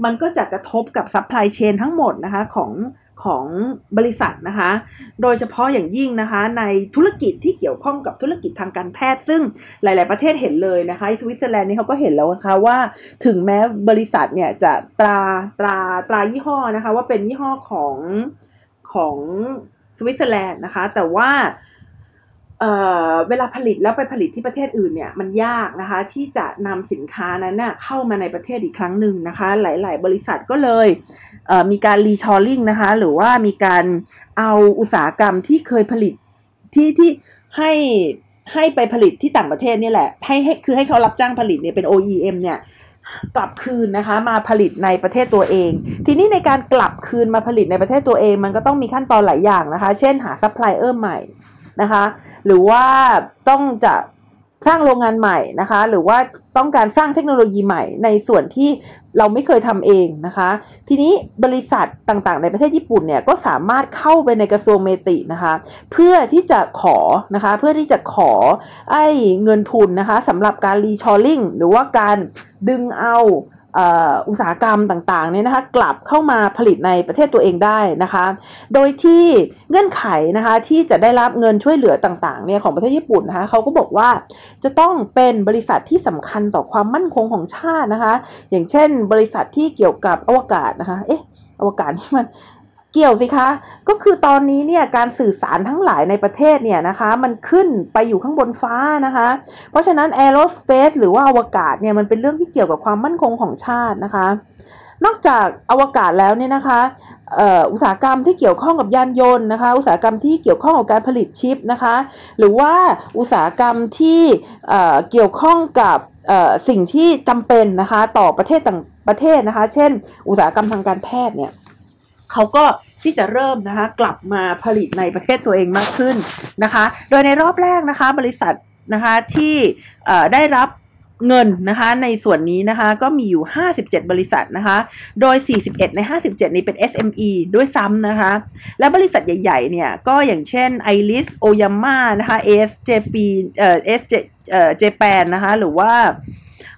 มันก็จะกระทบกับ supply chain ทั้งหมดนะคะของ ของบริษัทนะคะ โดยเฉพาะอย่างยิ่งนะคะ ในธุรกิจที่เกี่ยวข้องกับธุรกิจทางการแพทย์ ซึ่งหลาย ๆ ประเทศเห็นเลยนะคะสวิตเซอร์แลนด์นี่เขาก็เห็นแล้วนะคะว่าถึงแม้บริษัทเนี่ยจะตราตราตรายี่ห้อนะคะ ว่าเป็นยี่ห้อของของสวิตเซอร์แลนด์นะคะ แต่ว่า เวลาผลิตแล้วไปผลิตที่ประเทศอื่นเนี่ยมันยากนะคะที่จะนำสินค้านั้นน่ะเข้ามาในประเทศอีกครั้งหนึ่งนะคะ หลาย ๆ บริษัทก็เลยมีการ reshoring นะคะ หรือว่ามีการเอาอุตสาหกรรมที่เคยผลิตที่ที่ให้ให้ไปผลิตที่ต่างประเทศนี่แหละให้ให้คือให้เขารับจ้างผลิตเนี่ยเป็น OEM เนี่ยกลับคืนนะคะมาผลิตในประเทศตัวเอง ทีนี้ในการกลับคืนมาผลิตในประเทศตัวเอง มันก็ต้องมีขั้นตอนหลายอย่างนะคะ เช่นหาซัพพลายเออร์ใหม่ นะคะ หรือว่าต้องจะสร้างโรงงานใหม่นะคะ หรือว่าต้องการสร้างเทคโนโลยีใหม่ในส่วนที่เราไม่เคยทำเองนะคะ ทีนี้บริษัทต่างๆ ในประเทศญี่ปุ่นเนี่ยก็สามารถเข้าไปในกระทรวงเมตินะคะ เพื่อที่จะขอนะคะ เพื่อที่จะขอไอ้เงินทุนนะคะสำหรับการรีชอร์ลิงหรือว่าการดึงเอา อุตสาหกรรมต่างๆเนี่ยนะคะกลับเข้ามาผลิตในประเทศตัวเองได้นะคะ โดยที่เงื่อนไขนะคะที่จะได้รับเงินช่วยเหลือต่างๆเนี่ยของประเทศญี่ปุ่นนะคะเขาก็บอกว่าจะต้องเป็นบริษัทที่สำคัญต่อความมั่นคงของชาตินะคะ อย่างเช่น บริษัทที่เกี่ยวกับอวกาศนะคะเอ๊ะอวกาศนี่มัน เกี่ยวสิคะ ก็คือตอนนี้เนี่ยการสื่อสารทั้งหลายในประเทศเนี่ยนะคะมันขึ้นไปอยู่ข้างบนฟ้านะคะ เพราะฉะนั้น aerospace หรือว่าอวกาศเนี่ยมันเป็นเรื่องที่เกี่ยวกับความมั่นคงของชาตินะคะ นอกจากอวกาศแล้วเนี่ยนะคะอุตสาหกรรมที่เกี่ยวข้องกับยานยนต์นะคะ อุตสาหกรรมที่เกี่ยวข้องกับการผลิตชิปนะคะ หรือว่าอุตสาหกรรมที่เกี่ยวข้องกับสิ่งที่จำเป็นนะคะต่อประเทศต่างประเทศนะคะ เช่น อุตสาหกรรมทางการแพทย์เนี่ย เขาก็ที่จะเริ่มนะคะกลับมาผลิตในประเทศตัวเองมากขึ้นนะคะ โดยในรอบแรกนะคะบริษัทนะคะที่ได้รับเงินนะคะในส่วนนี้นะคะก็มีอยู่ 57 บริษัทนะคะ โดย 41 ใน 57 นี้เป็น SME ด้วยซ้ำนะคะ และบริษัทใหญ่ๆ เนี่ยก็อย่างเช่น Iris Oyama นะคะ ASJP เอ่อ SJ เอ่อ Japan นะคะ หรือว่า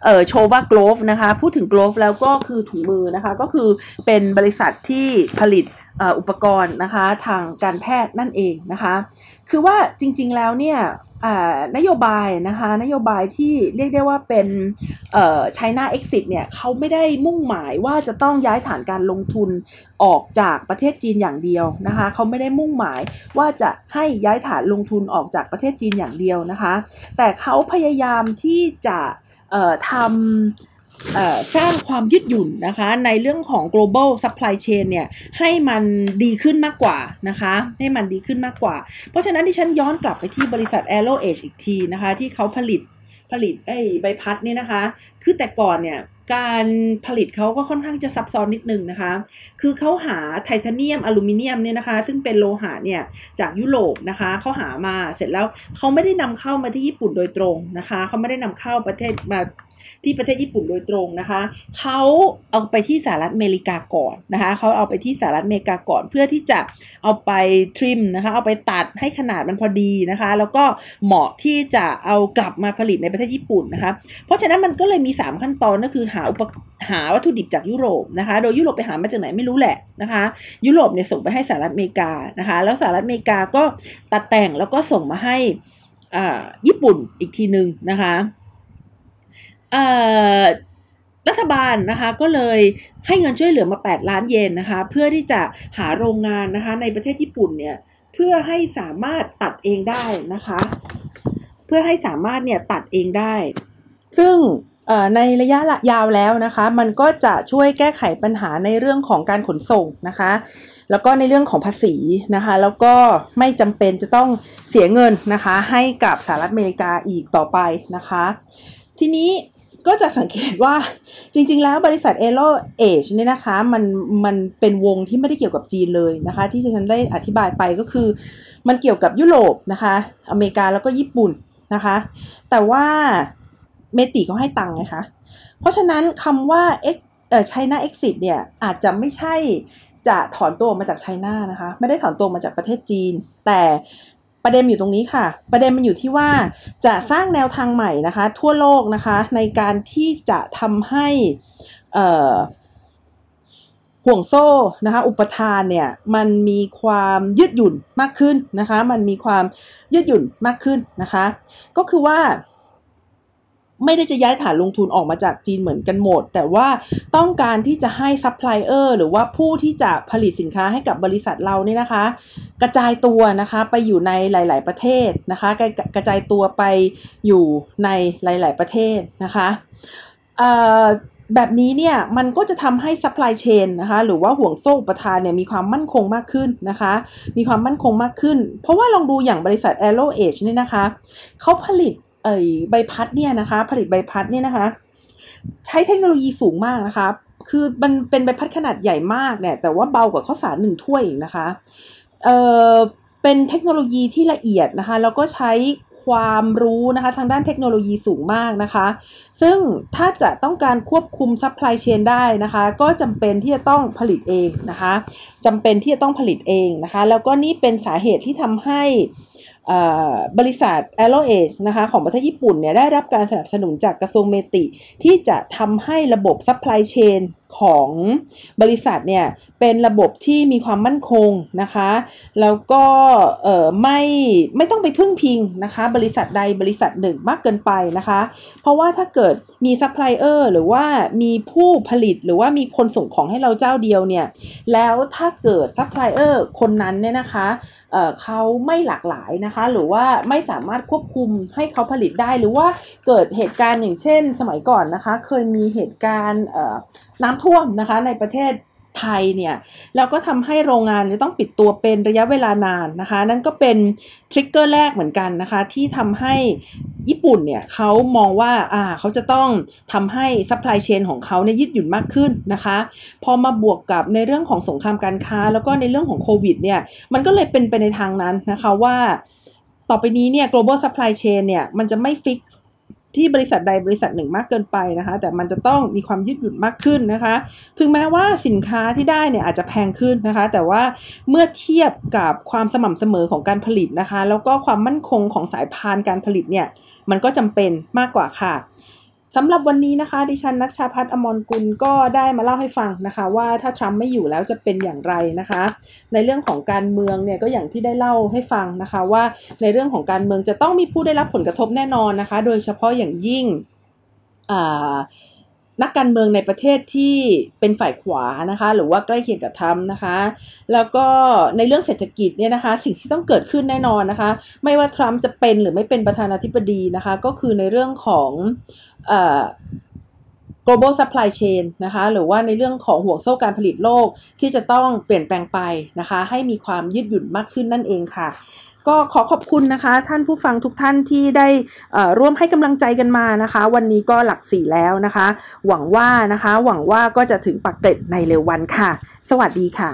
เอ่อโชว่าโกลฟนะคะ พูดถึงโกลฟแล้วก็คือถุงมือนะคะ ก็คือเป็นบริษัทที่ผลิตอุปกรณ์นะคะทางการแพทย์นั่นเองนะคะ คือว่าจริงๆแล้วเนี่ยนโยบายนะคะนโยบายที่เรียกได้ว่าเป็นเอ่อ China Exit เนี่ยเขาไม่ได้มุ่งหมายว่าจะต้องย้ายฐานการลงทุนออกจากประเทศจีนอย่างเดียวนะคะเขาไม่ได้มุ่งหมายว่าจะให้ย้ายฐานลงทุนออกจากประเทศจีนอย่างเดียวนะคะ แต่เขาพยายามที่จะ ทำสร้างความยืดหยุ่นนะคะในเรื่องของ global supply chain เนี่ยให้มันดีขึ้นมากกว่านะคะให้มันดีขึ้นมากกว่า เพราะฉะนั้นที่ฉันย้อนกลับไปที่บริษัท Aero Age อีกทีนะคะที่เขาผลิตผลิตไอ้ใบพัดเนี่ยนะคะ คือแต่ก่อนเนี่ย การผลิตเขาก็ค่อนข้างจะซับซ้อนนิดนึงนะคะ คือเขาหาไทเทเนียมอลูมิเนียมเนี่ยนะคะ ซึ่งเป็นโลหะเนี่ยจากยุโรปนะคะเขาหามาเสร็จแล้วเขาไม่ได้นำเข้ามาที่ญี่ปุ่นโดยตรงนะคะเขาไม่ได้นำเข้าประเทศมาที่ประเทศญี่ปุ่นโดยตรงนะคะเขาเอาไปที่สหรัฐอเมริกาก่อนนะคะเขาเอาไปที่สหรัฐอเมริกาก่อนเพื่อที่จะเอาไปทริมนะคะ เอาไปตัดให้ขนาดมันพอดีนะคะ แล้วก็เหมาะที่จะเอากลับมาผลิตในประเทศญี่ปุ่นนะคะ เพราะฉะนั้นมันก็เลยมี 3 ขั้นตอนก็คือหาอุปหาวัตถุดิบจากยุโรปนะคะ โดยยุโรปไปหามาจากไหนไม่รู้แหละนะคะ ยุโรปเนี่ยส่งไปให้สหรัฐอเมริกานะคะ แล้วสหรัฐอเมริกาก็ตัดแต่งแล้วก็ส่งมาให้ญี่ปุ่นอีกทีหนึ่งนะคะรัฐบาลนะคะก็เลยให้เงินช่วยเหลือมา 8 ล้านเยนนะคะ เพื่อที่จะหาโรงงานนะคะ ในประเทศญี่ปุ่นเนี่ยเพื่อให้สามารถตัดเองได้นะคะ เพื่อให้สามารถเนี่ยตัดเองได้ ซึ่ง ในระยะยาวแล้วนะคะ มันก็จะช่วยแก้ไขปัญหาในเรื่องของการขนส่งนะคะ แล้วก็ในเรื่องของภาษีนะคะ แล้วก็ไม่จำเป็นจะต้องเสียเงินนะคะ ให้กับสหรัฐอเมริกาอีกต่อไปนะคะ ทีนี้ก็จะสังเกตว่าจริงๆ แล้วบริษัท a อ r o Age เนี่ยนะคะมันมันเป็นวงที่ไม่ได้เกี่ยวกับจีนเลยนะคะ ที่ฉันได้อธิบายไปก็คือ มันเกี่ยวกับยุโรปนะคะ อเมริกาแล้วก็ญี่ปุ่นนะคะ แต่ว่า เมติเขาให้ตังค์ไงคะ เพราะฉะนั้นคำว่า X เอ่อ China exit เนี่ยอาจจะไม่ใช่จะถอนตัวมาจากไชน่านะคะ ไม่ได้ถอนตัวมาจากประเทศจีน แต่ประเด็นอยู่ตรงนี้ค่ะ ประเด็นมันอยู่ที่ว่าจะสร้างแนวทางใหม่นะคะ ทั่วโลกนะคะ ในการที่จะทำให้ห่วงโซ่นะคะ อุปทานเนี่ยมันมีความยืดหยุ่นมากขึ้นนะคะ มันมีความยืดหยุ่นมากขึ้นนะคะ ก็คือว่า ไม่ได้จะย้ายฐานลงทุนออกมาจากจีนเหมือนกันหมด แต่ว่าต้องการที่จะให้ซัพพลายเออร์หรือว่าผู้ที่จะผลิตสินค้าให้กับบริษัทเราเนี่ยนะคะ กระจายตัวนะคะไปอยู่ในหลาย ๆ ประเทศนะคะ กระจายตัวไปอยู่ในหลาย ๆ ประเทศนะคะแบบนี้เนี่ยมันก็จะทำให้ supply chain นะคะหรือว่าห่วงโซ่อุปทานเนี่ยมีความมั่นคงมากขึ้นนะคะ มีความมั่นคงมากขึ้น เพราะว่าลองดูอย่างบริษัท AeroEdge เนี่ยนะคะเขาผลิต เอ่อใบพัดเนี่ยนะคะ ผลิตใบพัดเนี่ยนะคะ ใช้เทคโนโลยีสูงมากนะคะ คือมันเป็นใบพัดขนาดใหญ่มากเนี่ยแต่ว่าเบากว่าข้าวสารหนึ่งถ้วยนะคะเอ่อเป็นเทคโนโลยีที่ละเอียดนะคะแล้วก็ใช้ความรู้นะคะทางด้านเทคโนโลยีสูงมากนะคะ ซึ่งถ้าจะต้องการควบคุม supply chain ได้นะคะ ก็จำเป็นที่จะต้องผลิตเองนะคะจำเป็นที่จะต้องผลิตเองนะคะ แล้วก็นี่เป็นสาเหตุที่ทำให้ บริษัท a l o a g e นะคะของประเทศญี่ปุ่นเนี่ยได้รับการสนับสนุนจากกระทรวง METI ที่จะทำให้ระบบ supply chain ของบริษัทเนี่ยเป็นระบบที่มีความมั่นคงนะคะ แล้วก็ไม่ไม่ต้องไปพึ่งพิงนะคะ บริษัทใดบริษัทหนึ่งมากเกินไปนะคะ เพราะว่าถ้าเกิดมีซัพพลายเออร์หรือว่ามีผู้ผลิตหรือว่ามีคนส่งของให้เราเจ้าเดียวเนี่ยแล้วถ้าเกิดซัพพลายเออร์คนนั้นเนี่ยนะคะเขาไม่หลากหลายนะคะ หรือว่าไม่สามารถควบคุมให้เขาผลิตได้หรือว่าเกิดเหตุการณ์อย่างเช่น สมัยก่อนนะคะ เคยมีเหตุการณ์น้ำท่วมนะคะในประเทศไทยเนี่ยแล้วก็ทำให้โรงงานจะต้องปิดตัวเป็นระยะเวลานานนะคะ นั่นก็เป็น trigger แรกเหมือนกันนะคะ ที่ทำให้ญี่ปุ่นเนี่ยเขามองว่าอ่าเขาจะต้องทำให้ supply chain ของเขาเนี่ยยืดหยุ่นมากขึ้นนะคะ พอมาบวกกับในเรื่องของสงครามการค้า แล้วก็ในเรื่องของโควิดเนี่ยมันก็เลยเป็นไปในทางนั้นนะคะว่า ต่อไปนี้เนี่ย global supply chain เนี่ยมันจะไม่ fix ที่บริษัทใดบริษัทหนึ่งมากเกินไปนะคะ แต่มันจะต้องมีความยืดหยุ่นมากขึ้นนะคะ ถึงแม้ว่าสินค้าที่ได้เนี่ยอาจจะแพงขึ้นนะคะ แต่ว่าเมื่อเทียบกับความสม่ำเสมอของการผลิตนะคะ แล้วก็ความมั่นคงของสายพานการผลิตเนี่ยมันก็จำเป็นมากกว่าค่ะ สำหรับวันนี้นะคะ ดิฉันนัชชาพัฒน์อมรกุลก็ได้มาเล่าให้ฟังนะคะ ว่าถ้าทรัมป์ไม่อยู่แล้วจะเป็นอย่างไรนะคะ ในเรื่องของการเมืองเนี่ยก็อย่างที่ได้เล่าให้ฟังนะคะ ว่าในเรื่องของการเมืองจะต้องมีผู้ได้รับผลกระทบแน่นอนนะคะ โดยเฉพาะอย่างยิ่งอ่า นักการเมืองในประเทศที่เป็นฝ่ายขวานะคะ หรือว่าใกล้เคียงกับทรัมป์นะคะ แล้วก็ในเรื่องเศรษฐกิจเนี่ยนะคะ สิ่งที่ต้องเกิดขึ้นแน่นอนนะคะ ไม่ว่าทรัมป์จะเป็นหรือไม่เป็นประธานาธิบดีนะคะ ก็คือในเรื่องของ global supply chain นะคะ หรือว่าในเรื่องของห่วงโซ่การผลิตโลกที่จะต้องเปลี่ยนแปลงไปนะคะ ให้มีความยืดหยุ่นมากขึ้นนั่นเองค่ะ ก็ขอขอบคุณนะคะ ท่านผู้ฟังทุกท่านที่ได้ร่วมให้กำลังใจกันมานะคะ วันนี้ก็หลักสี่แล้วนะคะ หวังว่านะคะ หวังว่าก็จะถึงปักเกร็ดในเร็ววันค่ะ สวัสดีค่ะ